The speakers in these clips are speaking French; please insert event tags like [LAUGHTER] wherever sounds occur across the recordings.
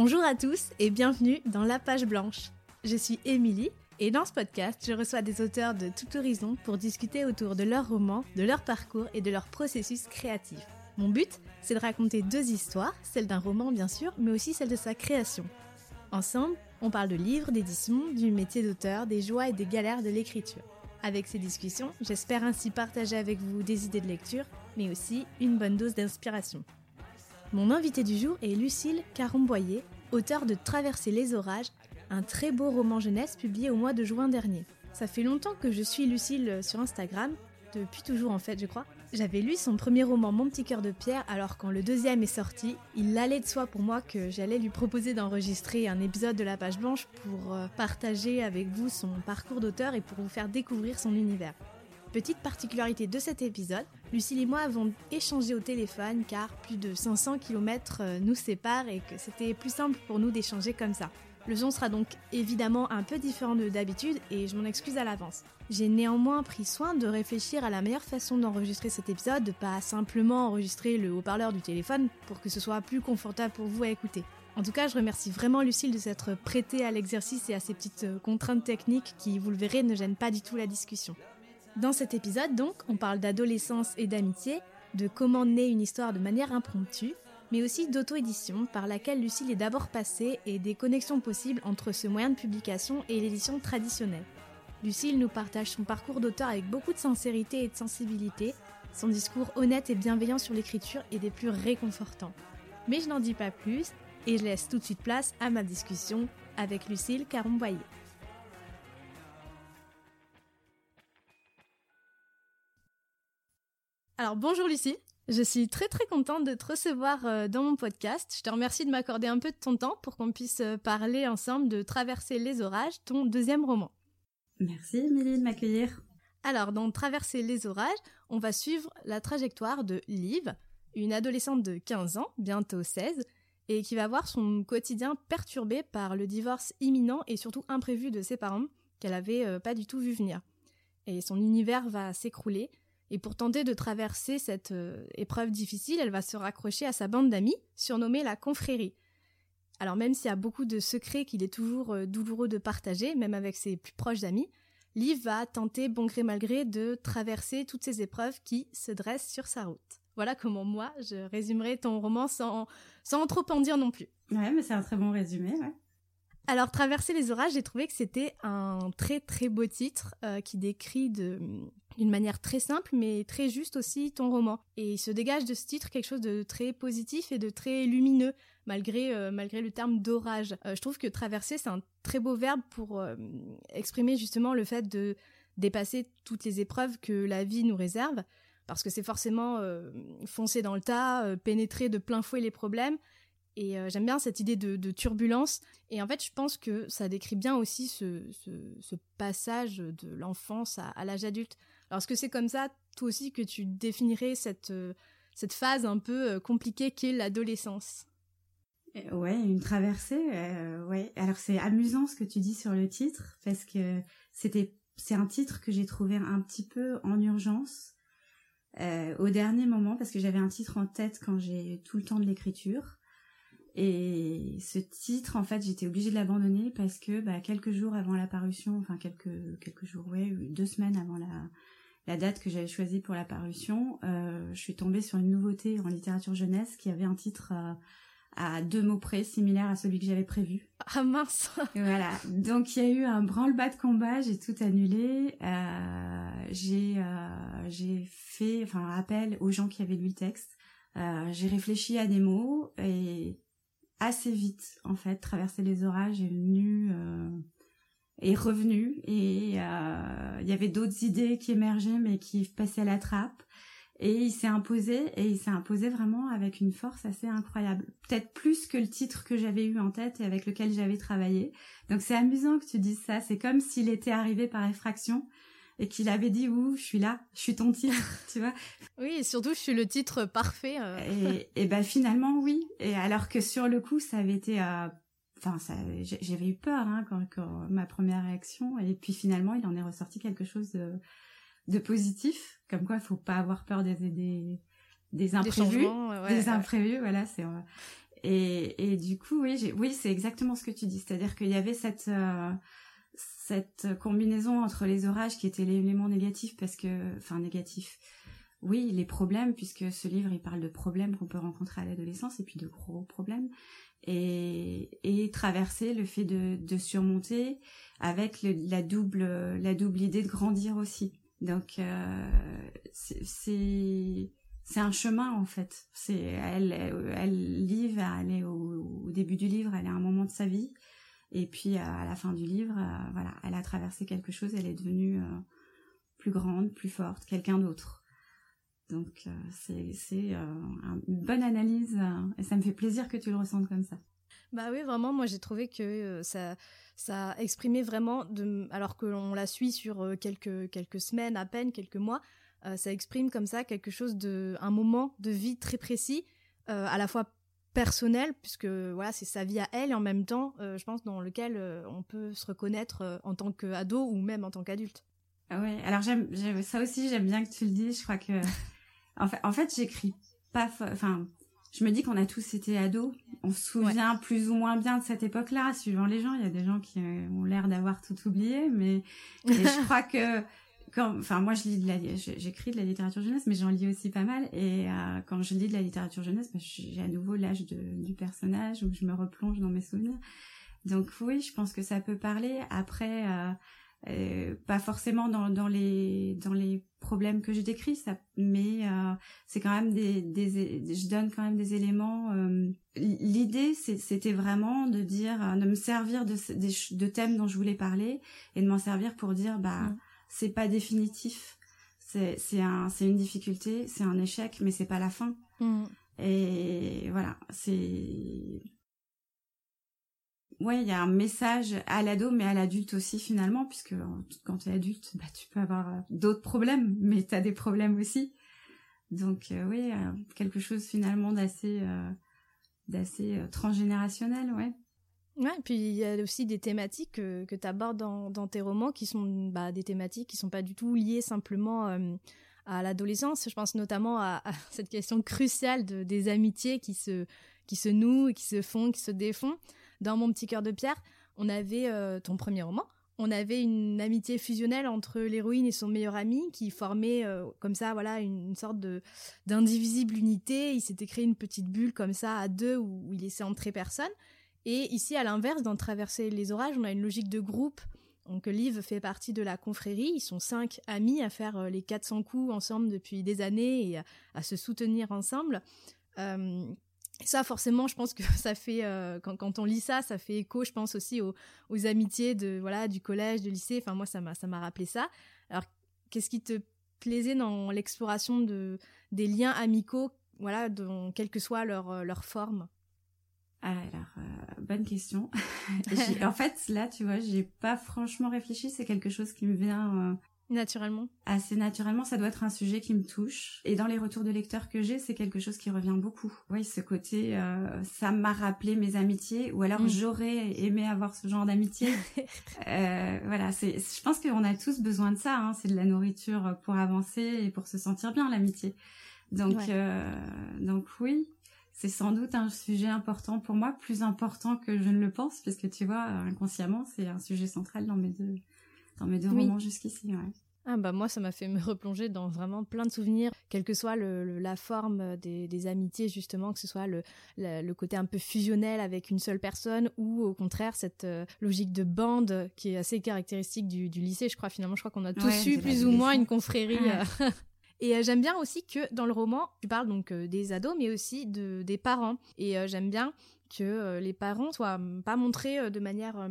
Bonjour à tous et bienvenue dans La Page Blanche. Je suis Émilie et dans ce podcast, je reçois des auteurs de tout horizon pour discuter autour de leurs romans, de leur parcours et de leur processus créatif. Mon but, c'est de raconter deux histoires, celle d'un roman bien sûr, mais aussi celle de sa création. Ensemble, on parle de livres, d'édition, du métier d'auteur, des joies et des galères de l'écriture. Avec ces discussions, j'espère ainsi partager avec vous des idées de lecture, mais aussi une bonne dose d'inspiration. Mon invité du jour est Lucille Caromboyer, auteure de Traverser les orages, un très beau roman jeunesse publié au mois de juin dernier. Ça fait longtemps que je suis Lucille sur Instagram, depuis toujours en fait je crois. J'avais lu son premier roman Mon petit cœur de pierre, alors quand le deuxième est sorti, il allait de soi pour moi que j'allais lui proposer d'enregistrer un épisode de La Page Blanche pour euh, partager avec vous son parcours d'auteur et pour vous faire découvrir son univers. Petite particularité de cet épisode, Lucille et moi avons échangé au téléphone car plus de 500 km euh, nous séparent et que c'était plus simple pour nous d'échanger comme ça. Le son sera donc évidemment un peu différent de d'habitude et je m'en excuse à l'avance. J'ai néanmoins pris soin de réfléchir à la meilleure façon d'enregistrer cet épisode, de pas simplement enregistrer le haut-parleur du téléphone pour que ce soit plus confortable pour vous à écouter. En tout cas, je remercie vraiment Lucille de s'être prêtée à l'exercice et à ces petites euh, contraintes techniques qui, vous le verrez, ne gênent pas du tout la discussion. Dans cet épisode, donc, on parle d'adolescence et d'amitié, de comment naît une histoire de manière impromptue, mais aussi d'auto-édition par laquelle Lucille est d'abord passée et des connexions possibles entre ce moyen de publication et l'édition traditionnelle. Lucille nous partage son parcours d'auteur avec beaucoup de sincérité et de sensibilité. Son discours honnête et bienveillant sur l'écriture est des plus réconfortants. Mais je n'en dis pas plus et je laisse tout de suite place à ma discussion avec Lucille Caromboyer. Alors bonjour Lucie, je suis très très contente de te recevoir euh, dans mon podcast. Je te remercie de m'accorder un peu de ton temps pour qu'on puisse euh, parler ensemble de Traverser les orages, ton deuxième roman. Merci Émilie de m'accueillir. Alors dans Traverser les orages, on va suivre la trajectoire de Liv, une adolescente de 15 ans, bientôt 16, et qui va voir son quotidien perturbé par le divorce imminent et surtout imprévu de ses parents qu'elle avait euh, pas du tout vu venir. Et son univers va s'écrouler et pour tenter de traverser cette euh, épreuve difficile, elle va se raccrocher à sa bande d'amis, surnommée la confrérie. Alors même s'il y a beaucoup de secrets qu'il est toujours euh, douloureux de partager, même avec ses plus proches amis, Liv va tenter, bon gré mal gré, de traverser toutes ces épreuves qui se dressent sur sa route. Voilà comment moi, je résumerai ton roman sans, sans trop en dire non plus. Ouais, mais c'est un très bon résumé, ouais. Alors, Traverser les orages, j'ai trouvé que c'était un très très beau titre euh, qui décrit d'une manière très simple mais très juste aussi ton roman. Et il se dégage de ce titre quelque chose de très positif et de très lumineux malgré euh, malgré le terme d'orage. Euh, je trouve que traverser c'est un très beau verbe pour exprimer justement le fait de dépasser toutes les épreuves que la vie nous réserve parce que c'est forcément foncer dans le tas, pénétrer de plein fouet les problèmes et euh, j'aime bien cette idée de, turbulence. Et en fait, je pense que ça décrit bien aussi ce, passage de l'enfance à, l'âge adulte. Alors, est-ce que c'est comme ça, toi aussi, que tu définirais cette, euh, phase un peu euh, compliquée qu'est l'adolescence? Ouais, une traversée. ouais. Alors c'est amusant ce que tu dis sur le titre parce que c'est un titre que j'ai trouvé un petit peu en urgence au dernier moment parce que j'avais un titre en tête quand j'ai tout le temps de l'écriture et ce titre, en fait, j'étais obligée de l'abandonner parce que bah, quelques jours avant la parution, enfin quelques quelques jours, ouais, deux semaines avant la la date que j'avais choisie pour la parution, euh, je suis tombée sur une nouveauté en littérature jeunesse qui avait un titre euh, à deux mots près similaire à celui que j'avais prévu. Ah mince Voilà. Donc il y a eu un branle-bas de combat, j'ai tout annulé. Euh, j'ai euh, j'ai fait enfin appel aux gens qui avaient lu le texte. Euh, j'ai réfléchi à des mots et assez vite en fait traverser les orages est venu euh, est revenu et euh, il y avait d'autres idées qui émergeaient mais qui passaient à la trappe. Et il s'est imposé et il s'est imposé vraiment avec une force assez incroyable. Peut-être plus que le titre que j'avais eu en tête et avec lequel j'avais travaillé. Donc c'est amusant que tu dises ça. C'est comme s'il était arrivé par effraction et qu'il avait dit ouh je suis là je suis ton titre [LAUGHS] tu vois oui et surtout je suis le titre parfait euh. et, et ben finalement oui et alors que sur le coup ça avait été euh, enfin ça j'avais eu peur hein, quand, quand, ma première réaction et puis finalement il en est ressorti quelque chose de, de positif comme quoi il faut pas avoir peur des des des imprévus des, imprévus voilà c'est Et, et du coup, oui, oui, c'est exactement ce que tu dis. C'est-à-dire qu'il y avait cette cette combinaison entre les orages qui étaient l'élément négatif parce que, enfin négatif, oui, les problèmes, puisque ce livre, il parle de problèmes qu'on peut rencontrer à l'adolescence et puis de gros problèmes, et, traverser le fait de, surmonter avec la double la double idée de grandir aussi. Donc euh, c'est un chemin en fait. Elle elle livre, elle est au, au, début du livre, elle est à un moment de sa vie, et puis à la fin du livre, euh, voilà, elle a traversé quelque chose, elle est devenue euh, plus grande, plus forte, quelqu'un d'autre. Donc euh, c'est euh, une bonne analyse euh, et ça me fait plaisir que tu le ressentes comme ça. Bah oui, vraiment, moi j'ai trouvé que ça ça exprimait vraiment alors que l'on la suit sur quelques quelques semaines à peine, quelques mois, ça exprime comme ça quelque chose de un moment de vie très précis à la fois personnel puisque voilà c'est sa vie à elle et en même temps je pense dans lequel on peut se reconnaître en tant qu'ado ou même en tant qu'adulte. Ah ouais, alors j'aime ça aussi j'aime bien que tu le dises, je crois que En fait, en fait j'écris pas. Enfin, je me dis qu'on a tous été ados. On se souvient plus ou moins bien de cette époque-là, suivant les gens. Il y a des gens qui euh, ont l'air d'avoir tout oublié, mais je [LAUGHS] crois que quand, enfin, moi, je lis de la, j'écris de la littérature jeunesse, mais j'en lis aussi pas mal. Et euh, quand je lis de la littérature jeunesse, bah, j'ai à nouveau l'âge du personnage où je me replonge dans mes souvenirs. Donc oui, je pense que ça peut parler. Après, euh, euh, pas forcément dans, dans les dans les problèmes que je décris ça mais euh, c'est quand même des, des je donne quand même des éléments euh, l'idée c'était vraiment de dire de me servir de, de, de thèmes dont je voulais parler et de m'en servir pour dire bah mm. C'est pas définitif c'est c'est un c'est une difficulté c'est un échec mais c'est pas la fin mm. et voilà c'est ouais, il y a un message à l'ado, mais à l'adulte aussi finalement, puisque quand tu es adulte, bah, tu peux avoir euh, d'autres problèmes, [LAUGHS] mais tu as des problèmes aussi. Donc euh, oui, euh, quelque chose finalement d'assez d'assez transgénérationnel, ouais. Puis il y a aussi des thématiques que, tu abordes dans, tes romans qui sont bah, des thématiques qui sont pas du tout liées simplement à l'adolescence. Je pense notamment à, [LAUGHS] cette question cruciale de, des amitiés qui se, qui se nouent, qui se font, qui se défont dans Mon petit cœur de pierre, on avait euh, ton premier roman. On avait une amitié fusionnelle entre l'héroïne et son meilleur ami qui formait euh, comme ça, voilà, une, sorte de d'indivisible unité. Il s'était créé une petite bulle comme ça à deux où, il laissait entrer personne. Et ici, à l'inverse, dans Traverser les orages, on a une logique de groupe. Donc Liv fait partie de la confrérie. Ils sont cinq amis à faire euh, les 400 coups ensemble depuis des années et à, se soutenir ensemble. Ça, forcément, je pense que [LAUGHS] ça fait euh, quand, on lit ça, ça fait écho, je pense aussi aux, amitiés de voilà du collège, du lycée. Enfin, moi, ça m'a ça m'a rappelé ça. Alors, qu'est-ce qui te plaisait dans l'exploration de des liens amicaux, voilà, quelle que soit leur euh, leur forme? Alors, euh, bonne question. [LAUGHS] en fait, là, tu vois, j'ai pas franchement réfléchi. C'est quelque chose qui me vient Naturellement. Assez naturellement, ça doit être un sujet qui me touche. Et dans les retours de lecteurs que j'ai, c'est quelque chose qui revient beaucoup. Oui, ce côté, euh, ça m'a rappelé mes amitiés, ou alors mm. j'aurais aimé avoir ce genre d'amitié. [LAUGHS] euh, voilà, c'est. Je pense qu'on a tous besoin de ça. Hein. C'est de la nourriture pour avancer et pour se sentir bien, l'amitié. Donc, euh, donc oui, c'est sans doute un sujet important pour moi, plus important que je ne le pense, puisque tu vois, inconsciemment, c'est un sujet central dans mes deux dans mes deux romans jusqu'ici. Ouais. Ah bah moi ça m'a fait me replonger dans vraiment plein de souvenirs, quelle que soit le, la forme des, des, amitiés justement, que ce soit le, le, côté un peu fusionnel avec une seule personne ou au contraire cette euh, logique de bande qui est assez caractéristique du, du, lycée. Je crois finalement, je crois qu'on a tous eu plus ou moins une confrérie. Euh. [LAUGHS] Et euh, j'aime bien aussi que dans le roman, tu parles donc des ados, mais aussi de, des parents. Et j'aime bien que les parents soient pas montrés de manière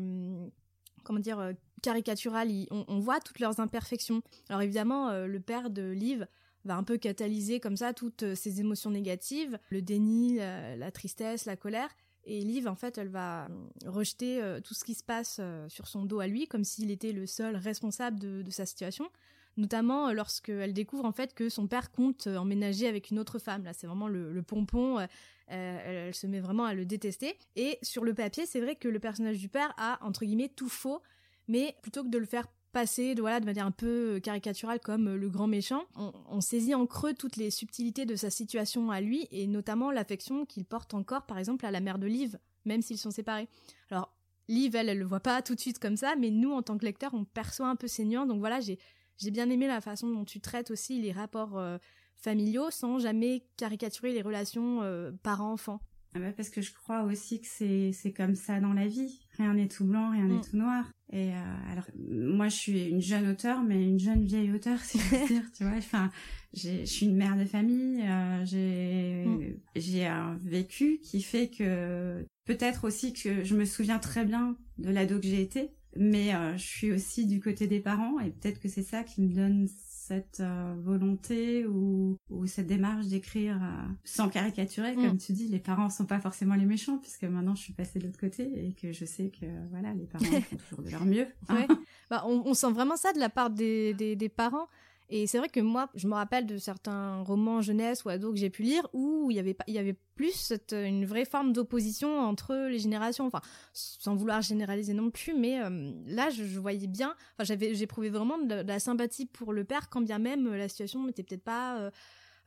comment dire, euh, caricatural. on, voit toutes leurs imperfections. Alors évidemment, euh, le père de Liv va un peu catalyser comme ça toutes euh, ces émotions négatives, le déni, la, tristesse, la colère. Et Liv, en fait, elle va rejeter tout ce qui se passe sur son dos à lui, comme s'il était le seul responsable de, sa situation. Notamment lorsqu'elle découvre en fait que son père compte emménager avec une autre femme. Là, c'est vraiment le, pompon. elle, se met vraiment à le détester. Et sur le papier, c'est vrai que le personnage du père a entre guillemets tout faux, mais plutôt que de le faire passer de, de manière un peu caricaturale comme le grand méchant, on, saisit en creux toutes les subtilités de sa situation à lui et notamment l'affection qu'il porte encore par exemple à la mère de Liv, même s'ils sont séparés. Alors Liv, elle, elle le voit pas tout de suite comme ça, mais nous en tant que lecteur, on perçoit un peu ses nuances. Donc voilà, j'ai j'ai bien aimé la façon dont tu traites aussi les rapports euh, familiaux sans jamais caricaturer les relations euh, parents-enfants. Ah bah parce que je crois aussi que c'est c'est comme ça dans la vie. Rien n'est tout blanc, rien n'est mm. tout noir. Et euh, alors moi je suis une jeune auteure, mais une jeune vieille auteure, [LAUGHS] si je veux dire, tu vois. Enfin, je suis une mère de famille. Euh, j'ai mm. j'ai un vécu qui fait que peut-être aussi que je me souviens très bien de l'ado que j'ai été, mais euh, je suis aussi du côté des parents et peut-être que c'est ça qui me donne cette euh, volonté ou, ou, cette démarche d'écrire euh, sans caricaturer, comme mm. tu dis, les parents sont pas forcément les méchants puisque maintenant je suis passée de l'autre côté et que je sais que voilà les parents [LAUGHS] font toujours de leur mieux. Hein. Bah, on, on, sent vraiment ça de la part des, des, des parents. Et c'est vrai que moi, je me rappelle de certains romans jeunesse ou ados que j'ai pu lire où il y avait il y avait plus cette, une vraie forme d'opposition entre les générations. Enfin, sans vouloir généraliser non plus, mais euh, là, je, voyais bien. Enfin, j'avais, j'éprouvais vraiment de, la sympathie pour le père, quand bien même la situation n'était peut-être pas euh,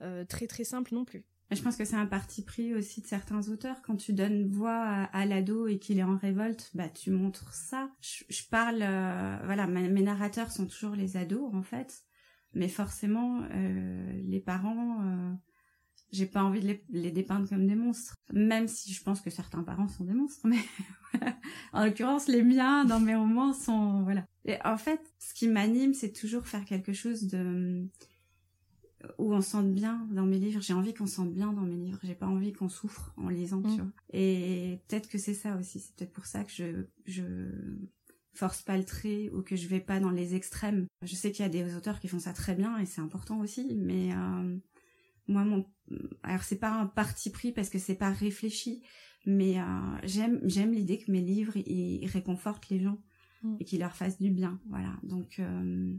euh, très très simple non plus. Je pense que c'est un parti pris aussi de certains auteurs. Quand tu donnes voix à, l'ado et qu'il est en révolte, bah tu montres ça. Je, parle, voilà, mes narrateurs sont toujours les ados en fait mais forcément euh, les parents euh, j'ai pas envie de les, les, dépeindre comme des monstres. Même si je pense que certains parents sont des monstres mais [LAUGHS] en l'occurrence les miens dans mes romans sont voilà. Et en fait ce qui m'anime c'est toujours faire quelque chose de où on sente bien dans mes livres. J'ai envie qu'on sente bien dans mes livres. J'ai pas envie qu'on souffre en lisant tu mm. vois. Et peut-être que c'est ça aussi. C'est peut-être pour ça que je je force pas le trait ou que je vais pas dans les extrêmes. Je sais qu'il y a des auteurs qui font ça très bien et c'est important aussi, mais euh, moi mon alors c'est pas un parti pris parce que c'est pas réfléchi, mais euh, j'aime j'aime l'idée que mes livres ils, réconfortent les gens mm. et qu'ils leur fassent du bien, voilà. Donc euh,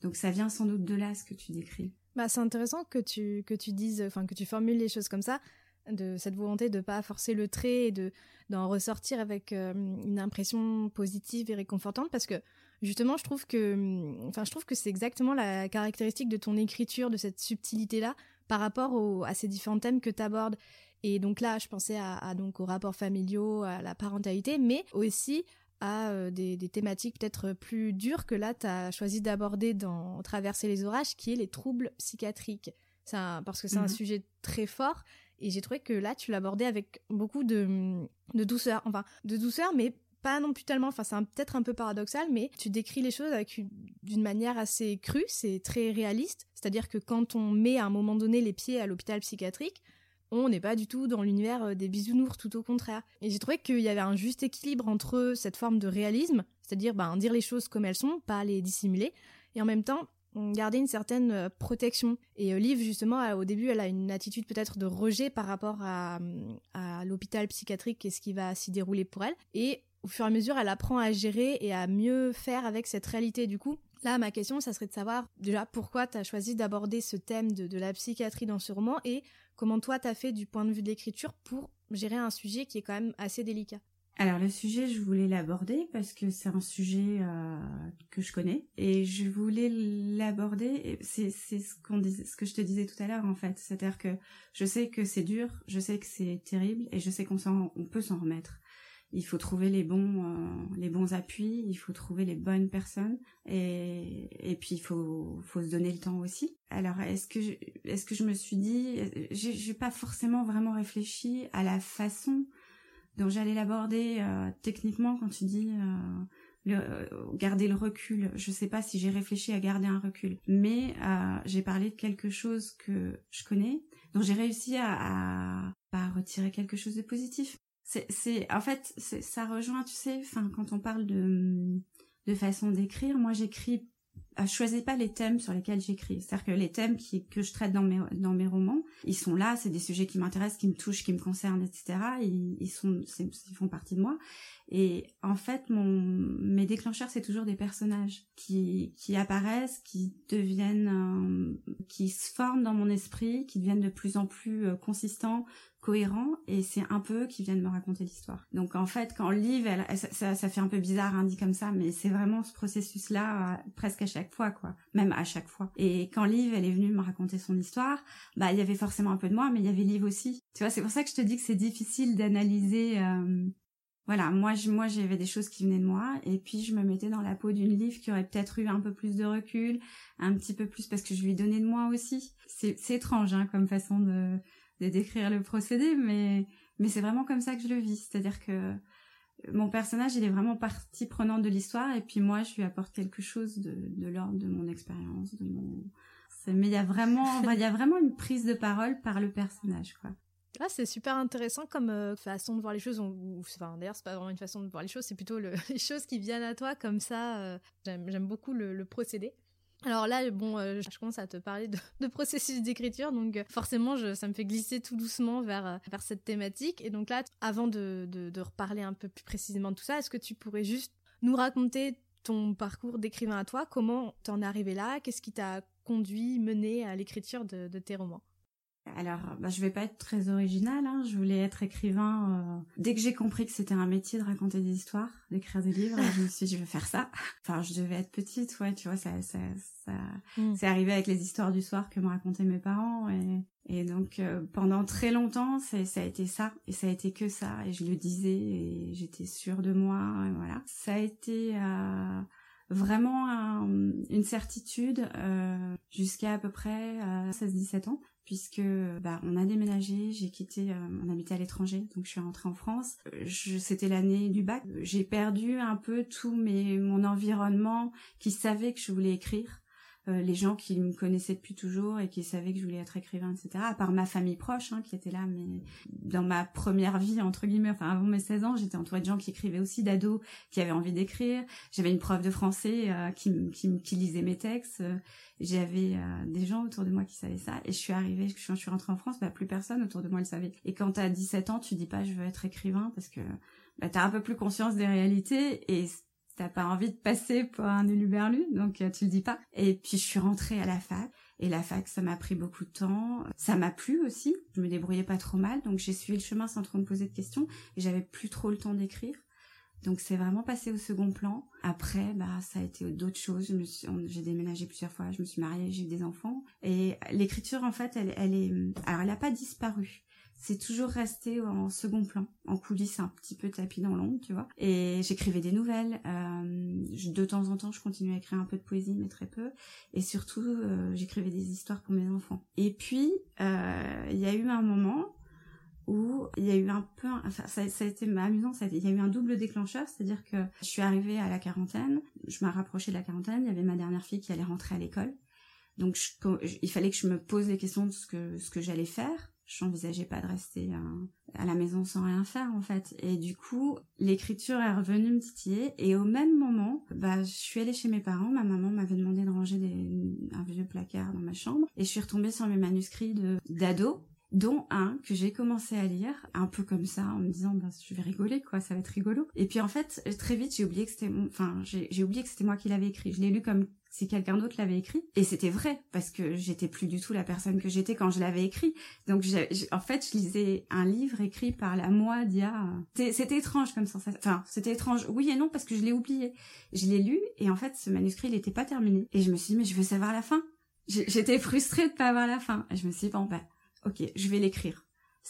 donc ça vient sans doute de là ce que tu décris. Bah c'est intéressant que tu que tu dises enfin que tu formules les choses comme ça de cette volonté de pas forcer le trait et de d'en ressortir avec euh, une impression positive et réconfortante parce que justement je trouve que mm, enfin je trouve que c'est exactement la caractéristique de ton écriture de cette subtilité là par rapport à ces différents thèmes que tu abordes et donc là je pensais à, donc aux rapports familiaux à la parentalité mais aussi à euh, des, thématiques peut-être plus dures que là tu as choisi d'aborder dans Traverser les orages qui est les troubles psychiatriques parce que c'est un mhm. sujet très fort et j'ai trouvé que là, tu l'abordais avec beaucoup de, de douceur. Enfin, de douceur, mais pas non plus tellement, enfin c'est peut-être un peu paradoxal, mais tu décris les choses d'une manière assez crue, c'est très réaliste. C'est-à-dire que quand on met à un moment donné les pieds à l'hôpital psychiatrique, on n'est pas du tout dans l'univers euh, des bisounours, tout au contraire. Et j'ai trouvé qu'il y avait un juste équilibre entre cette forme de réalisme, c'est-à-dire ben, dire les choses comme elles sont, pas les dissimuler, et en même temps garder une certaine euh, protection. Et Liv, justement, au début, elle a une attitude peut-être de rejet par rapport à, à l'hôpital psychiatrique et ce qui va s'y dérouler pour elle. Et au fur et à mesure, elle apprend à gérer et à mieux faire avec cette réalité. Du coup, là, ma question, ça serait de savoir déjà pourquoi tu as choisi d'aborder ce thème de, de, la psychiatrie dans ce roman et comment toi, tu as fait du point de vue de l'écriture pour gérer un sujet qui est quand même assez délicat. Alors le sujet, je voulais l'aborder parce que c'est un sujet euh, que je connais et je voulais l'aborder. C'est ce qu'on ce que je te disais tout à l'heure en fait, c'est-à-dire que je sais que c'est dur, je sais que c'est terrible et je sais qu'on peut s'en remettre. Il faut trouver les bons euh, les bons appuis, il faut trouver les bonnes personnes et et puis il faut faut se donner le temps aussi. Alors est-ce que est-ce que je me suis dit j'ai pas forcément vraiment réfléchi à la façon donc j'allais l'aborder euh, techniquement quand tu dis euh, euh, garder le recul. Je sais pas si j'ai réfléchi à garder un recul, mais j'ai parlé de quelque chose que je connais, donc j'ai réussi à, à, retirer quelque chose de positif. C'est en fait, ça rejoint, tu sais, enfin quand on parle de de façon d'écrire, moi j'écris je choisis pas les thèmes sur lesquels j'écris. C'est-à-dire que les thèmes que je traite dans mes, dans mes romans, ils sont là, c'est des sujets qui m'intéressent, qui me touchent, qui me concernent, etc. Ils, ils sont, ils font partie de moi. Et en fait, mon, mes déclencheurs, c'est toujours des personnages qui, qui apparaissent, qui deviennent, euh, qui se forment dans mon esprit, qui deviennent de plus en plus euh, consistants, cohérent et c'est un peu eux qui viennent me raconter l'histoire. Donc en fait, quand Liv, elle, ça, fait un peu bizarre hein, dit comme ça, mais c'est vraiment ce processus-là euh, presque à chaque fois, quoi. Même à chaque fois. Et quand Liv, elle est venue me raconter son histoire, bah il y avait forcément un peu de moi, mais il y avait Liv aussi. Tu vois, c'est pour ça que je te dis que c'est difficile d'analyser. Euh... Voilà, moi, moi, j'avais des choses qui venaient de moi, et puis je me mettais dans la peau d'une Liv qui aurait peut-être eu un peu plus de recul, un petit peu plus parce que je lui donnais de moi aussi. C'est étrange, hein, comme façon de de décrire le procédé, mais mais c'est vraiment comme ça que je le vis. C'est-à-dire que mon personnage, il est vraiment partie prenante de l'histoire, et puis moi, je lui apporte quelque chose de, de l'ordre de mon expérience, de mon. Mais il y a vraiment, il y a vraiment une prise de parole par le personnage, quoi. Ah, c'est super intéressant comme euh, façon de voir les choses. enfin, d'ailleurs, c'est pas vraiment une façon de voir les choses, c'est plutôt [LAUGHS] les choses qui viennent à toi comme ça. Euh, j'aime beaucoup le, procédé. Alors là, bon, euh, je commence à te parler de, processus d'écriture, donc euh, forcément, ça me fait glisser tout doucement vers, euh, cette thématique. Et donc là, avant de, de, reparler un peu plus précisément de tout ça, est-ce que tu pourrais juste nous raconter ton parcours d'écrivain à toi? Comment t'en es arrivé là? Qu'est-ce qui t'a conduit, mené à l'écriture de tes romans? Alors, bah, je vais pas être très originale. Hein. Je voulais être écrivain. Euh... Dès que j'ai compris que c'était un métier de raconter des histoires, d'écrire des livres, je me suis dit, je vais faire ça. [LAUGHS] Enfin, je devais être petite, ouais, tu vois, ça, ça, ça... Mm. c'est arrivé avec les histoires du soir que me racontaient mes parents. Et, et donc, euh, pendant très longtemps, ça a été ça. Et ça a été que ça. Et je le disais et j'étais sûre de moi. Et voilà. Ça a été... Euh vraiment une certitude euh, jusqu'à à peu près 16-17 ans puisque bah on a déménagé, j'ai quitté, euh, on habitait à l'étranger, donc je suis rentrée en France. Euh, c'était l'année du bac. J'ai perdu un peu tout mes mon environnement qui savait que je voulais écrire. Euh, les gens qui me connaissaient depuis toujours et qui savaient que je voulais être écrivain, etc. À part ma famille proche, hein, qui était là, mais dans ma première vie, entre guillemets, enfin avant mes 16 ans, j'étais entourée de gens qui écrivaient aussi, d'ados qui avaient envie d'écrire. J'avais une prof de français euh, qui, qui, qui, lisait mes textes. J'avais euh, des gens autour de moi qui savaient ça. Et je suis arrivée, je suis rentrée en France, bah, plus personne autour de moi le savait. Et quand t'as 17 ans, tu dis pas je veux être écrivain parce que bah, t'as un peu plus conscience des réalités et t'as pas envie de passer pour un éluberlu, donc euh, tu le dis pas. Et puis je suis rentrée à la fac. Et la fac, ça m'a pris beaucoup de temps. Ça m'a plu aussi. Je me débrouillais pas trop mal, donc j'ai suivi le chemin sans trop me poser de questions. Et j'avais plus trop le temps d'écrire. Donc c'est vraiment passé au second plan. Après, bah ça a été d'autres choses. J'ai déménagé plusieurs fois, je me suis mariée, j'ai eu des enfants. Et l'écriture, en fait, elle, elle est, alors elle n'a pas disparu c'est toujours resté en second plan, en coulisses un petit peu tapis dans l'ombre, tu vois. Et j'écrivais des nouvelles. Euh, de temps en temps, je continuais à écrire un peu de poésie, mais très peu. Et surtout, euh, j'écrivais des histoires pour mes enfants. Et puis, euh, il y a eu un moment où il y a eu un peu, enfin, ça, a été amusant, il y a eu un double déclencheur, c'est-à-dire que je suis arrivée à la quarantaine, je m'ai rapprochée de la quarantaine, il y avait ma dernière fille qui allait rentrer à l'école. Donc, il fallait que je me pose les questions de ce que, ce que j'allais faire j'envisageais pas de rester à, la maison sans rien faire en fait. Et du coup, l'écriture est revenue me titiller. Et au même moment, bah, je suis allée chez mes parents. Ma maman m'avait demandé de ranger un vieux placard dans ma chambre. Et je suis retombée sur mes manuscrits d'ado dont un que j'ai commencé à lire un peu comme ça en me disant bah je vais rigoler quoi ça va être rigolo et puis en fait très vite j'ai oublié que c'était enfin j'ai oublié que c'était moi qui l'avais écrit je l'ai lu comme si quelqu'un d'autre l'avait écrit. Et c'était vrai, parce que j'étais plus du tout la personne que j'étais quand je l'avais écrit. Donc, en fait, je lisais un livre écrit par la moi d'il y a... C'était étrange comme sensation. Enfin, c'était étrange, oui et non, parce que je l'ai oublié. Je l'ai lu, et en fait, ce manuscrit, il n'était pas terminé. Et je me suis dit, mais je veux savoir la fin. J'étais frustrée de pas avoir la fin. Et je me suis dit, bon, ben, ok, je vais l'écrire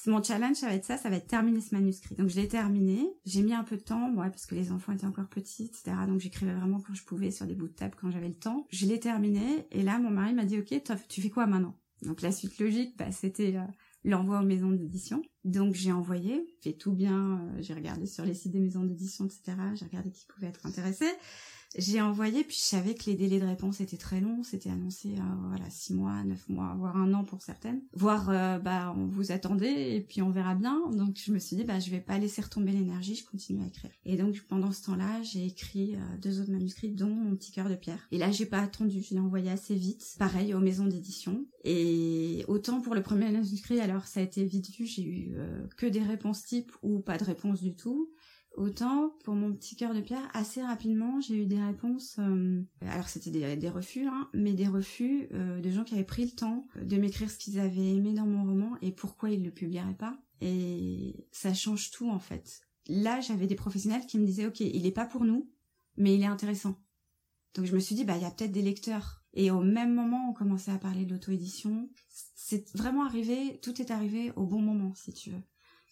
mon challenge, ça va être ça, ça va être terminer ce manuscrit. Donc je l'ai terminé. J'ai mis un peu de temps, ouais, parce que les enfants étaient encore petits, etc. Donc j'écrivais vraiment quand je pouvais sur des bouts de table quand j'avais le temps. Je l'ai terminé et là mon mari m'a dit ok, tu fais quoi maintenant? Donc la suite logique, bah, c'était euh, l'envoi aux maisons d'édition. Donc j'ai envoyé, j'ai tout bien, euh, j'ai regardé sur les sites des maisons d'édition, etc. J'ai regardé qui pouvait être intéressé. J'ai envoyé, puis je savais que les délais de réponse étaient très longs. C'était annoncé, euh, voilà, six mois, neuf mois, voire un an pour certaines. Voire, euh, bah, on vous attendait et puis on verra bien. Donc je me suis dit, bah, je vais pas laisser retomber l'énergie, je continue à écrire. Et donc pendant ce temps-là, j'ai écrit euh, deux autres manuscrits, dont mon petit cœur de pierre. Et là, j'ai pas attendu, je l'ai envoyé assez vite. Pareil aux maisons d'édition. Et autant pour le premier manuscrit, alors ça a été vite vu, j'ai eu que des réponses types ou pas de réponse du tout. Autant pour mon petit cœur de pierre, assez rapidement, j'ai eu des réponses. Euh, alors c'était des, refus, hein, mais des refus euh, de gens qui avaient pris le temps de m'écrire ce qu'ils avaient aimé dans mon roman et pourquoi ils le publieraient pas. Et ça change tout en fait. Là, j'avais des professionnels qui me disaient, ok, il est pas pour nous, mais il est intéressant. Donc je me suis dit, bah il y a peut-être des lecteurs. Et au même moment, on commençait à parler de l'auto-édition. C'est vraiment arrivé, tout est arrivé au bon moment, si tu veux.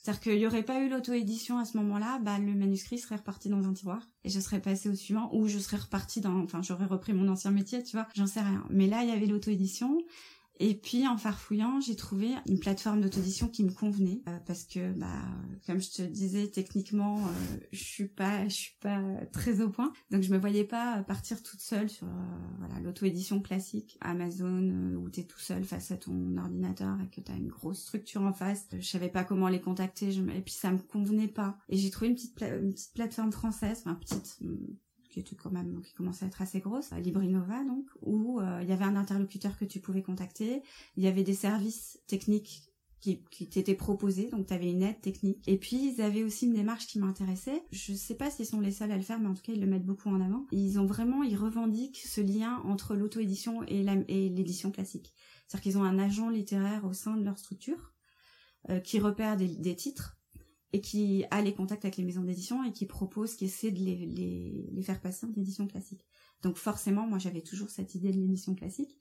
C'est-à-dire qu'il n'y aurait pas eu l'auto-édition à ce moment-là, bah, le manuscrit serait reparti dans un tiroir et je serais passée au suivant ou je serais repartie dans, enfin, j'aurais repris mon ancien métier, tu vois, j'en sais rien. Mais là, il y avait l'auto-édition et puis en farfouillant, j'ai trouvé une plateforme d'autodition qui me convenait euh, parce que bah comme je te disais techniquement euh, je suis pas je suis pas très au point. Donc je me voyais pas partir toute seule sur euh, voilà l'auto-édition classique Amazon où tu es tout seul face à ton ordinateur et que tu as une grosse structure en face. Je savais pas comment les contacter et puis ça me convenait pas. Et j'ai trouvé une petite une petite plateforme française, enfin petite qui était quand même qui commençait à être assez grosse, Librinova donc, où euh, il y avait un interlocuteur que tu pouvais contacter, il y avait des services techniques qui, t'étaient proposés, donc tu avais une aide technique. Et puis ils avaient aussi une démarche qui m'intéressait. Je sais pas s'ils sont les seuls à le faire, mais en tout cas ils le mettent beaucoup en avant. Ils ont vraiment, ils revendiquent ce lien entre l'auto-édition et l'édition classique. C'est-à-dire qu'ils ont un agent littéraire au sein de leur structure euh, qui repère des titres et qui a les contacts avec les maisons d'édition et qui propose, qui essaie de les, les, les faire passer en édition classique. Donc forcément, moi j'avais toujours cette idée de l'édition classique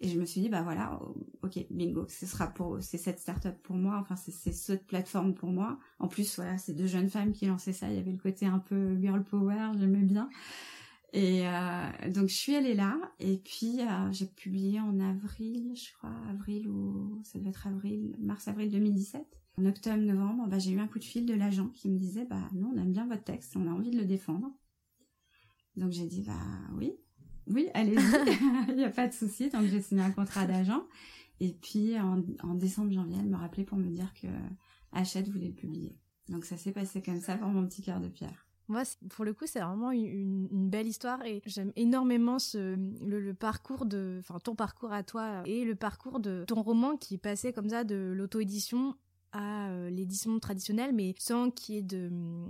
et je me suis dit bah voilà, ok bingo, ce sera pour c'est cette start-up pour moi, enfin c'est cette plateforme pour moi. En plus voilà, c'est deux jeunes femmes qui lançaient ça, il y avait le côté un peu girl power, j'aimais bien. Et euh, donc je suis allée là et puis euh, j'ai publié en avril, je crois, avril ou ça devait être avril, mars-avril 2017. En octobre, novembre, bah, j'ai eu un coup de fil de l'agent qui me disait, bah, nous, on aime bien votre texte, on a envie de le défendre. Donc, j'ai dit, bah, oui, oui, allez-y, [LAUGHS] [LAUGHS] il n'y a pas de souci. Donc, j'ai signé un contrat d'agent. Et puis, en, décembre, janvier, elle me rappelait pour me dire que Hachette voulait le publier. Donc, ça s'est passé comme ça pour mon petit cœur de pierre. Moi, pour le coup, c'est vraiment une, belle histoire et j'aime énormément ce, le, le, parcours de, enfin, ton parcours à toi et le parcours de ton roman qui passait comme ça de l'auto-édition à euh, l'édition traditionnelle, mais sans qu'il y ait de, hum,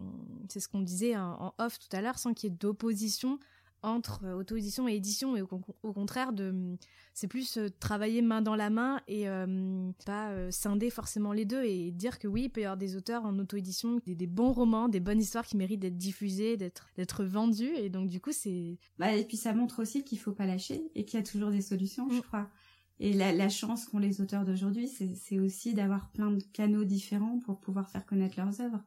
c'est ce qu'on disait en off tout à l'heure, sans qu'il y ait d'opposition entre euh, auto-édition et édition, et au, contraire, de, hum, c'est plus euh, travailler main dans la main et pas scinder forcément les deux et dire que oui, il peut y avoir des auteurs en auto-édition, des, des, bons romans, des bonnes histoires qui méritent d'être diffusées, d'être d'être vendues, et donc du coup, c'est. Bah, et puis ça montre aussi qu'il faut pas lâcher et qu'il y a toujours des solutions, je mm. crois. Et la, chance qu'ont les auteurs d'aujourd'hui, c'est aussi d'avoir plein de canaux différents pour pouvoir faire connaître leurs œuvres,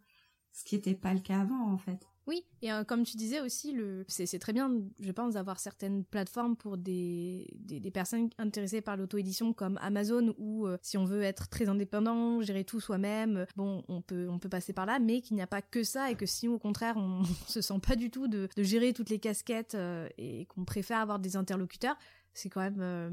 ce qui n'était pas le cas avant en fait. Oui, et euh, comme tu disais aussi, le... c'est très bien, je pense, d'avoir certaines plateformes pour des, personnes intéressées par l'auto-édition comme Amazon, où euh, si on veut être très indépendant, gérer tout soi-même, bon, on peut, on peut passer par là, mais qu'il n'y a pas que ça, et que si au contraire, on [LAUGHS] se sent pas du tout de, gérer toutes les casquettes euh, et qu'on préfère avoir des interlocuteurs, c'est quand même euh,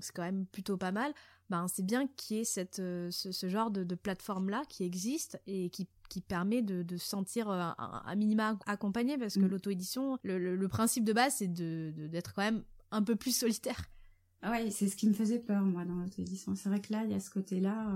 c'est quand même plutôt pas mal. Ben c'est bien qu'il y ait cette euh, ce, genre de, plateforme là qui existe et qui qui permet de, de sentir euh, un, minima accompagné parce que mm. l'auto édition le, le, principe de base c'est de d'être quand même un peu plus [LAUGHS] solitaire. Ah ouais c'est ce qui me faisait peur moi dans l'auto édition c'est vrai que là il y a ce côté là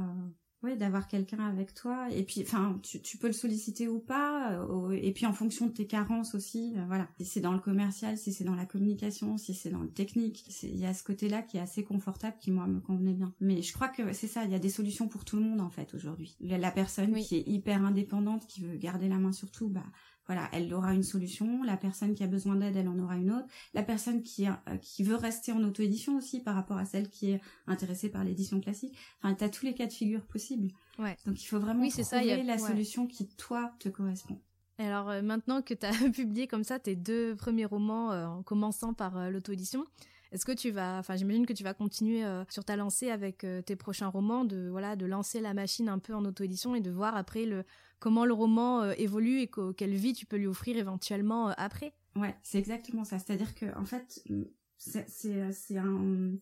oui, d'avoir quelqu'un avec toi. Et puis, enfin, tu, tu, peux le solliciter ou pas. Euh, et puis, en fonction de tes carences aussi, euh, voilà. Si c'est dans le commercial, si c'est dans la communication, si c'est dans le technique, il y a ce côté-là qui est assez confortable, qui moi me convenait bien. Mais je crois que c'est ça. Il y a des solutions pour tout le monde en fait aujourd'hui. La, personne qui est hyper indépendante, qui veut garder la main sur tout, bah voilà, elle aura une solution. La personne qui a besoin d'aide, elle en aura une autre. La personne qui, euh, qui veut rester en auto-édition aussi par rapport à celle qui est intéressée par l'édition classique. Enfin, tu as tous les cas de figure possibles. Ouais. Donc il faut vraiment trouver ça, la solution qui, toi, te correspond. Alors euh, maintenant que tu as [LAUGHS] publié comme ça tes deux premiers romans euh, en commençant par l'auto-édition, est-ce que tu vas, enfin j'imagine que tu vas continuer sur ta lancée avec tes prochains romans, de voilà, de lancer la machine un peu en auto-édition et de voir après le comment le roman euh, évolue et quelle vie tu peux lui offrir éventuellement euh, après. Ouais, c'est exactement ça. C'est-à-dire que en fait, mm, c'est un,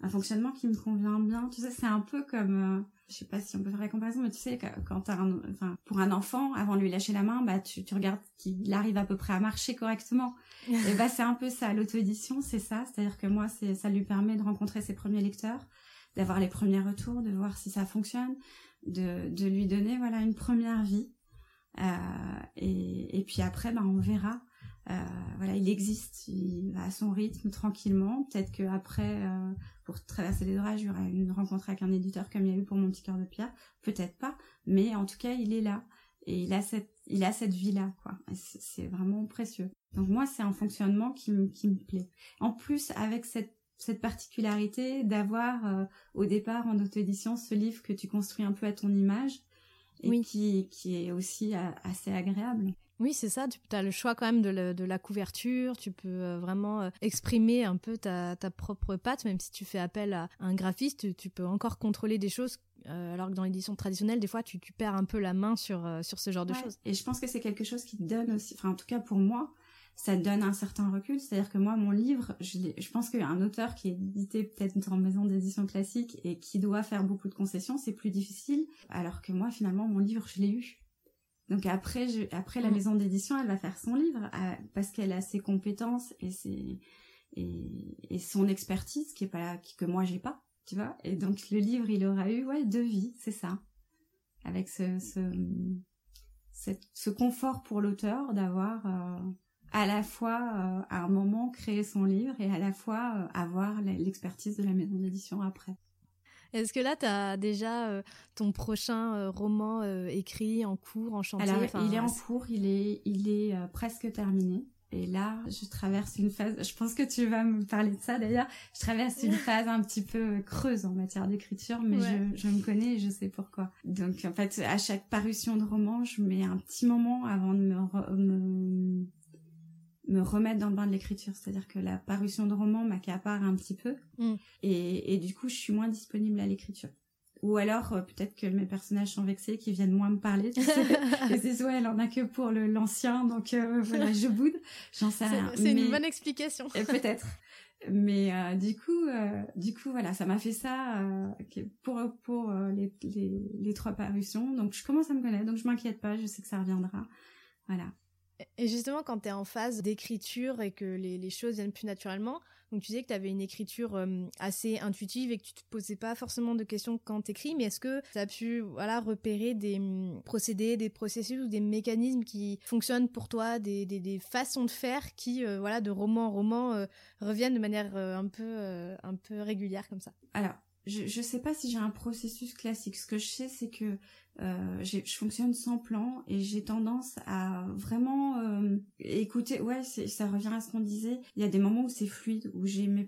un fonctionnement qui me convient bien. Tu sais, c'est un peu comme, euh, je sais pas si on peut faire la comparaison, mais tu sais, quand un, enfin, pour un enfant, avant de lui lâcher la main, bah, tu, tu regardes qu'il arrive à peu près à marcher correctement. [LAUGHS] et bah, c'est un peu ça. L'auto-édition, c'est ça. C'est-à-dire que moi, c'est, ça lui permet de rencontrer ses premiers lecteurs, d'avoir les premiers retours, de voir si ça fonctionne, de, lui donner voilà une première vie. Euh, et, puis après, ben, on verra Euh, voilà, il existe, à son rythme tranquillement. Peut-être que après, euh, pour traverser les orages, il y aura une rencontre avec un éditeur comme il y a eu pour mon petit cœur de pierre. Peut-être pas, mais en tout cas, il est là et il a cette, il a cette vie là, quoi. C'est vraiment précieux. Donc moi, c'est un fonctionnement qui qui me plaît. En plus, avec cette cette particularité d'avoir euh, au départ en auto-édition ce livre que tu construis un peu à ton image et qui, qui est aussi assez agréable. Oui, c'est ça. Tu as le choix quand même de, la couverture. Tu peux euh, vraiment euh, exprimer un peu ta, propre patte, même si tu fais appel à un graphiste. Tu peux encore contrôler des choses, euh, alors que dans l'édition traditionnelle, des fois, tu, perds un peu la main sur, sur ce genre de choses. Et je pense que c'est quelque chose qui te donne aussi, enfin, en tout cas pour moi, ça donne un certain recul. C'est-à-dire que moi, mon livre, je, je pense qu'un auteur qui est édité peut-être en maison d'édition classique et qui doit faire beaucoup de concessions, c'est plus difficile. Alors que moi, finalement, mon livre, je l'ai eu. Donc après, je, après la mm. maison d'édition, elle va faire son livre euh, parce qu'elle a ses compétences et ses et, et son expertise qui est pas que moi j'ai pas, tu vois. Et donc le livre, il aura eu ouais deux vies, c'est ça, avec ce ce, ce confort pour l'auteur d'avoir euh, à la fois euh, à un moment créé son livre et à la fois avoir l'expertise de la maison d'édition après. Est-ce que là, tu as déjà euh, ton prochain euh, roman euh, écrit en cours, en chantier Alors, il est en cours, il est, il est presque terminé. Et là, je traverse une phase, je pense que tu vas me parler de ça d'ailleurs, je traverse une [LAUGHS] phase un petit peu creuse en matière d'écriture, mais je, je, me connais et je sais pourquoi. Donc en fait, à chaque parution de roman, je mets un petit moment avant de me, me me remettre dans le bain de l'écriture. C'est-à-dire que la parution de roman m'accapare un petit peu. Mm. Et, et, du coup, je suis moins disponible à l'écriture. Ou alors, euh, peut-être que mes personnages sont vexés, qu'ils viennent moins me parler. Tu sais. [LAUGHS] et c'est ouais, elle en a que pour l'ancien, donc euh, voilà, je boude. J'en sais rien. C'est une bonne explication. peut-être. Mais euh, du coup, du coup, voilà, ça m'a fait ça pour pour les, les, les trois parutions. Donc, je commence à me connaître, donc je m'inquiète pas. Je sais que ça reviendra. Voilà. Et justement, quand tu es en phase d'écriture et que les, choses viennent plus naturellement, donc tu disais que tu avais une écriture euh, assez intuitive et que tu te posais pas forcément de questions quand tu écris, mais est-ce que tu as pu voilà, repérer des hum, procédés, des processus ou des mécanismes qui fonctionnent pour toi, des, façons de faire qui, euh, voilà, de roman en roman, euh, reviennent de manière un, peu, un peu régulière comme ça? Alors, je ne sais pas si j'ai un processus classique. Ce que je sais, c'est que euh, je fonctionne sans plan et j'ai tendance à vraiment euh, écouter. Ouais, ça revient à ce qu'on disait. Il y a des moments où c'est fluide, où j'ai mes,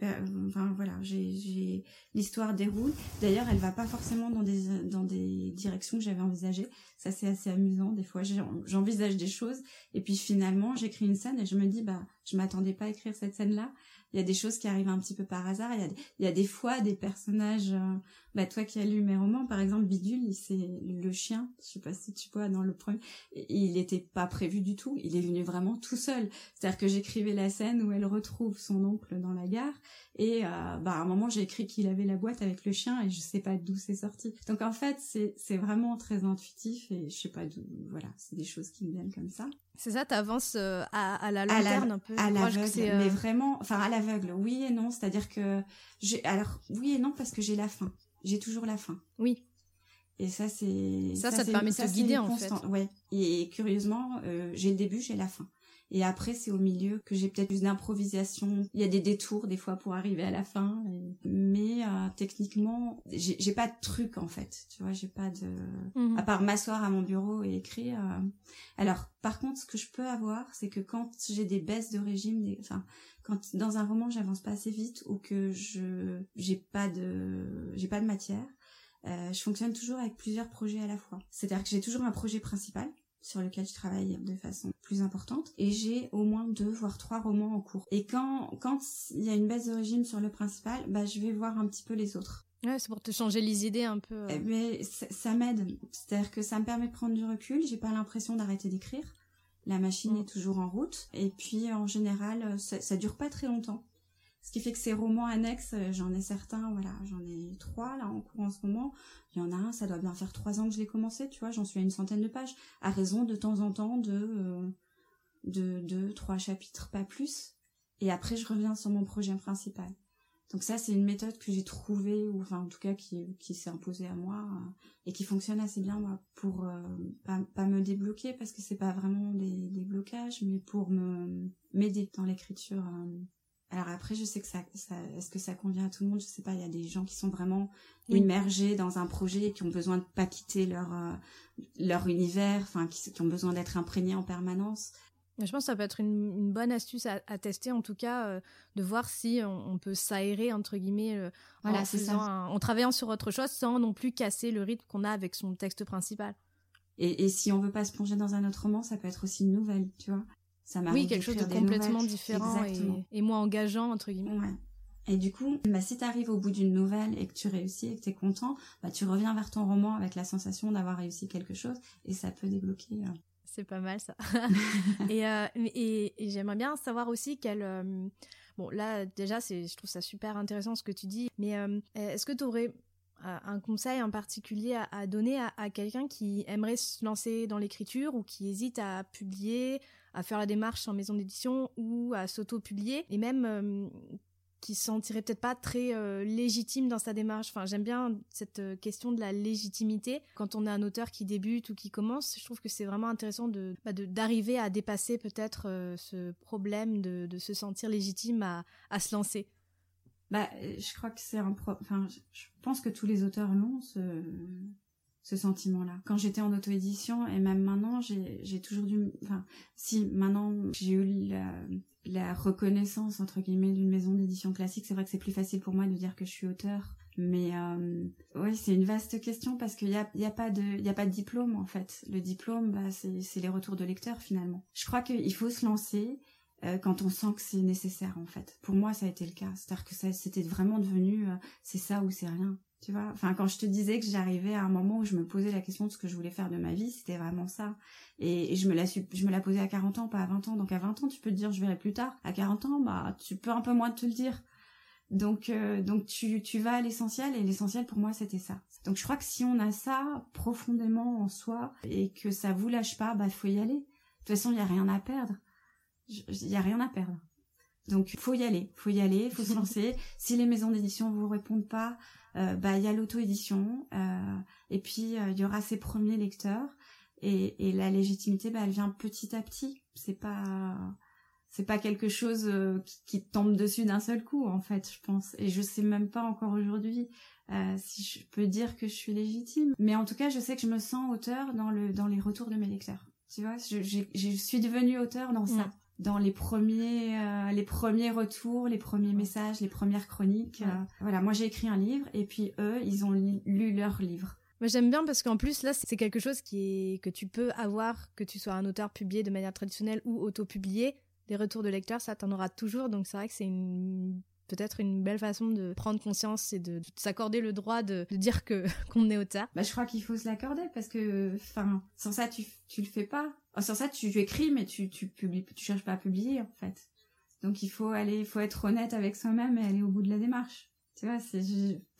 enfin voilà, j'ai l'histoire déroule. D'ailleurs, elle va pas forcément dans des dans des directions que j'avais envisagées. Ça c'est assez amusant. Des fois, j'envisage des choses et puis finalement, j'écris une scène et je me dis bah je m'attendais pas à écrire cette scène là il y a des choses qui arrivent un petit peu par hasard. Il y a, il y a des fois des personnages. Euh, bah toi qui as lu mes romans, par exemple Bidule, c'est le chien. Je sais pas si tu vois dans le premier. Il n'était pas prévu du tout. Il est venu vraiment tout seul. C'est-à-dire que j'écrivais la scène où elle retrouve son oncle dans la gare et euh, bah à un moment j'ai écrit qu'il avait la boîte avec le chien et je sais pas d'où c'est sorti. Donc en fait c'est c'est vraiment très intuitif et je sais pas d'où. Voilà, c'est des choses qui me viennent comme ça. C'est ça, t'avances euh, à, à la lanterne un peu. À l'aveugle, mais euh, vraiment, enfin à l'aveugle, oui et non. C'est-à-dire que j'ai, alors oui et non parce que j'ai la fin. J'ai toujours la fin. Oui. Et ça c'est. Ça, ça, te permet de te guider en fait. Ouais. Et, curieusement, euh, j'ai le début, j'ai la fin. Et après, c'est au milieu que j'ai peut-être plus d'improvisation. Il y a des détours des fois pour arriver à la fin. Mais euh, techniquement, j'ai pas de truc en fait. Tu vois, j'ai pas de... Mhm. À part m'asseoir à mon bureau et écrire. Euh. Alors, par contre, ce que je peux avoir, c'est que quand j'ai des baisses de régime, des... enfin, quand dans un roman j'avance pas assez vite ou que je j'ai pas de j'ai pas de matière, euh, je fonctionne toujours avec plusieurs projets à la fois. C'est-à-dire que j'ai toujours un projet principal sur lequel je travaille de façon plus importante et j'ai au moins deux voire trois romans en cours. Et quand quand il y a une baisse de régime sur le principal, bah je vais voir un petit peu les autres. Ouais, c'est pour te changer les idées un peu. Euh. Mais ça, m'aide, c'est-à-dire que ça me permet de prendre du recul, j'ai pas l'impression d'arrêter d'écrire. La machine mm. est toujours en route et puis en général ça, ça dure pas très longtemps. Ce qui fait que ces romans annexes, euh, j'en ai certains, voilà, j'en ai trois là en cours en ce moment. Il y en a un, ça doit bien faire trois ans que je l'ai commencé, tu vois, j'en suis à une centaine de pages, à raison de temps en temps de euh, de deux, trois chapitres, pas plus. Et après, je reviens sur mon projet principal. Donc ça, c'est une méthode que j'ai trouvée, ou enfin en tout cas qui, qui s'est imposée à moi euh, et qui fonctionne assez bien moi, pour euh, pas, me débloquer parce que c'est pas vraiment des, blocages, mais pour me m'aider dans l'écriture. Alors après, je sais que ça, ça est-ce que ça convient à tout le monde? Je sais pas. Il y a des gens qui sont vraiment immergés dans un projet et qui ont besoin de pas quitter leur leur univers, enfin qui, qui ont besoin d'être imprégnés en permanence. Je pense que ça peut être une, bonne astuce à, tester, en tout cas, euh, de voir si on, peut s'aérer, entre guillemets, euh, voilà, en, en travaillant sur autre chose sans non plus casser le rythme qu'on a avec son texte principal. Et, si on veut pas se plonger dans un autre roman, ça peut être aussi une nouvelle, tu vois. Ça oui, quelque chose de complètement différent et, moins engageant, entre guillemets. Ouais. Et du coup, bah, si tu arrives au bout d'une nouvelle et que tu réussis et que tu es content, bah, tu reviens vers ton roman avec la sensation d'avoir réussi quelque chose et ça peut débloquer. Euh, c'est pas mal ça. [LAUGHS] Euh, et, et, j'aimerais bien savoir aussi quel. Euh, bon, là, déjà, c'est, je trouve ça super intéressant ce que tu dis, mais est-ce que tu aurais un conseil en particulier à, donner à, quelqu'un qui aimerait se lancer dans l'écriture ou qui hésite à publier, à faire la démarche en maison d'édition ou à s'auto-publier et même qui se sentirait peut-être pas très euh, légitime dans sa démarche. Enfin, j'aime bien cette euh, question de la légitimité quand on est un auteur qui débute ou qui commence. Je trouve que c'est vraiment intéressant de bah, d'arriver à dépasser peut-être euh, ce problème de, se sentir légitime à, se lancer. Bah, je crois que c'est un enfin, je pense que tous les auteurs l'ont ce sentiment-là. Quand j'étais en auto-édition et même maintenant, j'ai toujours dû, enfin, si maintenant j'ai eu la, reconnaissance entre guillemets d'une maison d'édition classique, c'est vrai que c'est plus facile pour moi de dire que je suis auteur. Mais euh, oui, c'est une vaste question parce qu'il y a, y a pas de diplôme en fait. Le diplôme, bah, c'est les retours de lecteurs finalement. Je crois qu'il faut se lancer euh, quand on sent que c'est nécessaire en fait. Pour moi, ça a été le cas. C'est-à-dire que c'était vraiment devenu, euh, c'est ça ou c'est rien. Tu vois, enfin quand je te disais que j'arrivais à un moment où je me posais la question de ce que je voulais faire de ma vie, c'était vraiment ça. Et, je me la je me la posais à 40 ans, pas à 20 ans. Donc à 20 ans, tu peux te dire je verrai plus tard. À 40 ans, bah tu peux un peu moins te le dire. Donc euh, donc tu tu vas à l'essentiel et l'essentiel pour moi c'était ça. Donc je crois que si on a ça profondément en soi et que ça vous lâche pas, bah faut y aller. De toute façon, il y a rien à perdre. Il y a rien à perdre. Donc faut y aller, faut y aller, faut se [LAUGHS] lancer. Si les maisons d'édition vous répondent pas, euh, bah il y a l'auto-édition euh, et puis euh, il y aura ses premiers lecteurs et, et la légitimité bah elle vient petit à petit. C'est pas c'est pas quelque chose qui, qui, tombe dessus d'un seul coup en fait, je pense. Et je sais même pas encore aujourd'hui si je peux dire que je suis légitime. Mais en tout cas, je sais que je me sens auteur dans le dans les retours de mes lecteurs. Tu vois, je, je, je suis devenue auteur dans ça dans les premiers euh, les premiers retours, les premiers messages, les premières chroniques. Euh, voilà, moi j'ai écrit un livre et puis eux, ils ont lu leur livre. Moi j'aime bien parce qu'en plus là c'est quelque chose qui est que tu peux avoir que tu sois un auteur publié de manière traditionnelle ou auto-publié. Les retours de lecteurs, ça t'en aura toujours donc c'est vrai que c'est une peut-être une belle façon de prendre conscience et de, s'accorder le droit de, dire que [LAUGHS] qu'on est auteur. Bah je crois qu'il faut se l'accorder parce que enfin sans ça tu tu le fais pas. sans ça tu, écris mais tu tu publies tu cherches pas à publier en fait. Donc il faut aller il faut être honnête avec soi-même et aller au bout de la démarche. Tu vois,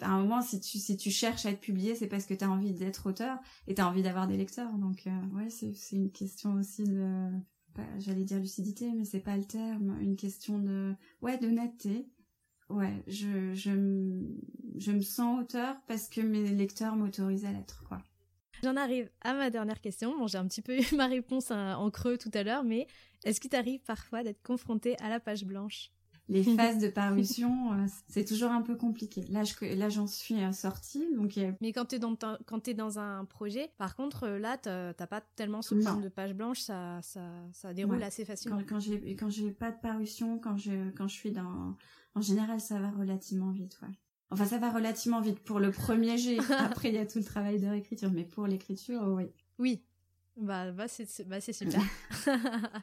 à un moment si tu si tu cherches à être publié, c'est parce que tu as envie d'être auteur et tu as envie d'avoir des lecteurs. Donc euh, ouais, c'est c'est une question aussi de j'allais dire lucidité mais c'est pas le terme, une question de ouais, d'honnêteté ouais, je, je, me sens auteur parce que mes lecteurs m'autorisent à l'être, quoi. J'en arrive à ma dernière question. Bon, j'ai un petit peu [LAUGHS] eu ma réponse en creux tout à l'heure, mais est-ce qu'il t'arrive parfois d'être confronté à la page blanche? Les [LAUGHS] phases de parution, euh, c'est toujours un peu compliqué. Là, je, là, j'en suis euh, sortie, donc. Mais quand quand es dans un projet, par contre, euh, là, t'as pas tellement ce problème de page blanche, ça, ça, ça déroule assez facilement. Quand, quand j'ai, quand j'ai pas de parution, quand je, quand je suis dans, en général, ça va relativement vite, ouais. Enfin, ça va relativement vite pour le premier jet. [LAUGHS] Après, il y a tout le travail de réécriture, mais pour l'écriture, oui. Oui. Bah, bah c'est bah, super. [LAUGHS]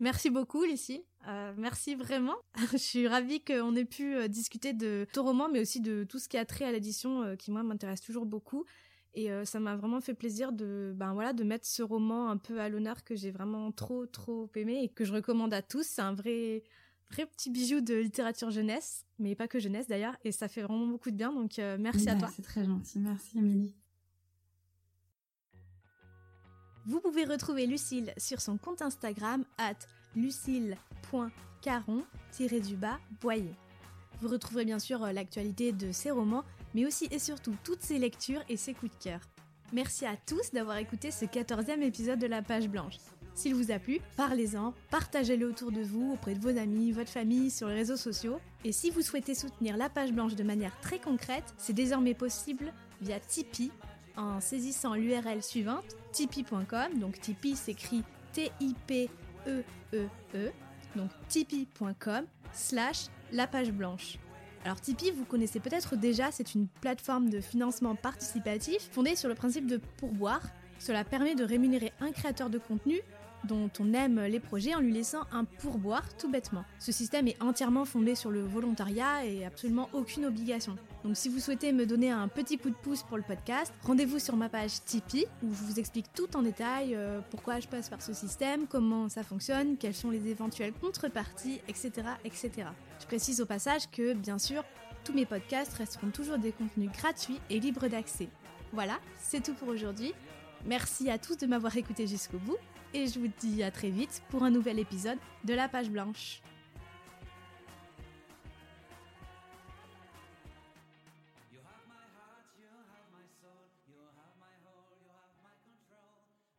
merci beaucoup, Lucie. Euh, merci vraiment. [LAUGHS] Je suis ravie qu'on ait pu euh, discuter de ton roman, mais aussi de tout ce qui a trait à l'édition, euh, qui moi m'intéresse toujours beaucoup. Et ça m'a vraiment fait plaisir de, ben voilà, de mettre ce roman un peu à l'honneur que j'ai vraiment trop, trop aimé et que je recommande à tous. C'est un vrai, vrai petit bijou de littérature jeunesse, mais pas que jeunesse d'ailleurs, et ça fait vraiment beaucoup de bien. Donc merci à toi. C'est très gentil. Merci, Amélie. Vous pouvez retrouver Lucille sur son compte Instagram at lucille.caron-boyer. Vous retrouverez bien sûr l'actualité de ses romans, mais aussi et surtout toutes ses lectures et ses coups de cœur. Merci à tous d'avoir écouté ce 14e épisode de la page blanche. S'il vous a plu, parlez-en, partagez-le autour de vous, auprès de vos amis, votre famille, sur les réseaux sociaux. Et si vous souhaitez soutenir la page blanche de manière très concrète, c'est désormais possible via Tipeee en saisissant l'URL suivante, tipeee.com. Donc Tipeee s'écrit T-I-P-E-E-E. -E -E, donc tipeee.com slash la page blanche. Alors Tipeee, vous connaissez peut-être déjà, c'est une plateforme de financement participatif fondée sur le principe de pourboire. Cela permet de rémunérer un créateur de contenu dont on aime les projets en lui laissant un pourboire tout bêtement. Ce système est entièrement fondé sur le volontariat et absolument aucune obligation. Donc si vous souhaitez me donner un petit coup de pouce pour le podcast, rendez-vous sur ma page Tipeee où je vous explique tout en détail euh, pourquoi je passe par ce système, comment ça fonctionne, quelles sont les éventuelles contreparties, etc. etc. Je précise au passage que bien sûr, tous mes podcasts resteront toujours des contenus gratuits et libres d'accès. Voilà, c'est tout pour aujourd'hui. Merci à tous de m'avoir écouté jusqu'au bout et je vous dis à très vite pour un nouvel épisode de La Page Blanche.